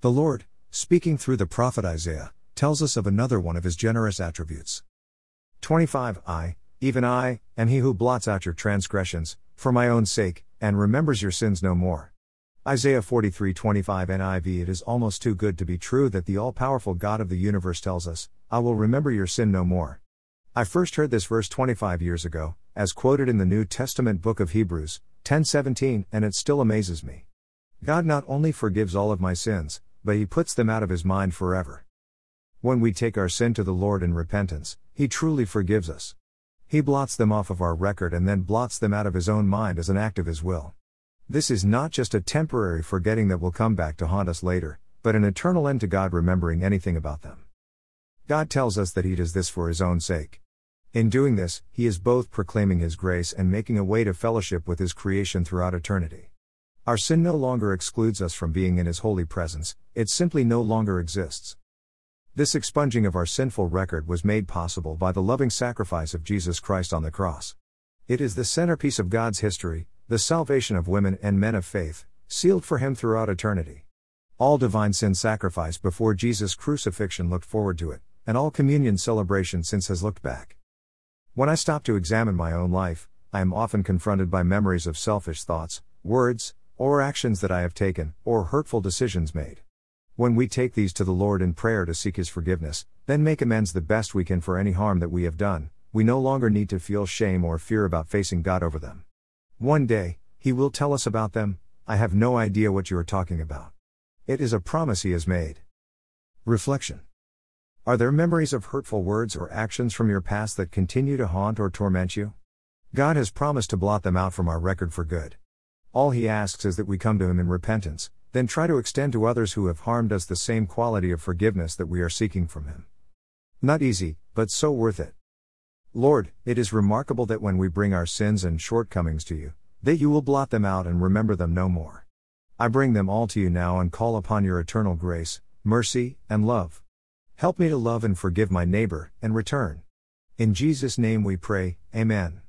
The Lord, speaking through the prophet Isaiah, tells us of another one of his generous attributes. 25 I, even I, am he who blots out your transgressions, for my own sake, and remembers your sins no more. Isaiah 43:25 NIV It is almost too good to be true that the all-powerful God of the universe tells us, I will remember your sin no more. I first heard this verse 25 years ago, as quoted in the New Testament book of Hebrews, 10:17, and it still amazes me. God not only forgives all of my sins, but he puts them out of his mind forever. When we take our sin to the Lord in repentance, he truly forgives us. He blots them off of our record and then blots them out of his own mind as an act of his will. This is not just a temporary forgetting that will come back to haunt us later, but an eternal end to God remembering anything about them. God tells us that He does this for His own sake. In doing this, He is both proclaiming His grace and making a way to fellowship with His creation throughout eternity. Our sin no longer excludes us from being in His holy presence, it simply no longer exists. This expunging of our sinful record was made possible by the loving sacrifice of Jesus Christ on the cross. It is the centerpiece of God's history, the salvation of women and men of faith, sealed for him throughout eternity. All divine sin sacrifice before Jesus' crucifixion looked forward to it, and all communion celebration since has looked back. When I stop to examine my own life, I am often confronted by memories of selfish thoughts, words, or actions that I have taken, or hurtful decisions made. When we take these to the Lord in prayer to seek His forgiveness, then make amends the best we can for any harm that we have done, we no longer need to feel shame or fear about facing God over them. One day, He will tell us about them, I have no idea what you are talking about. It is a promise He has made. Reflection Are there memories of hurtful words or actions from your past that continue to haunt or torment you? God has promised to blot them out from our record for good. All He asks is that we come to Him in repentance, then try to extend to others who have harmed us the same quality of forgiveness that we are seeking from Him. Not easy, but so worth it. Lord, it is remarkable that when we bring our sins and shortcomings to you, that you will blot them out and remember them no more. I bring them all to you now and call upon your eternal grace, mercy, and love. Help me to love and forgive my neighbor, and return. In Jesus' name we pray, Amen.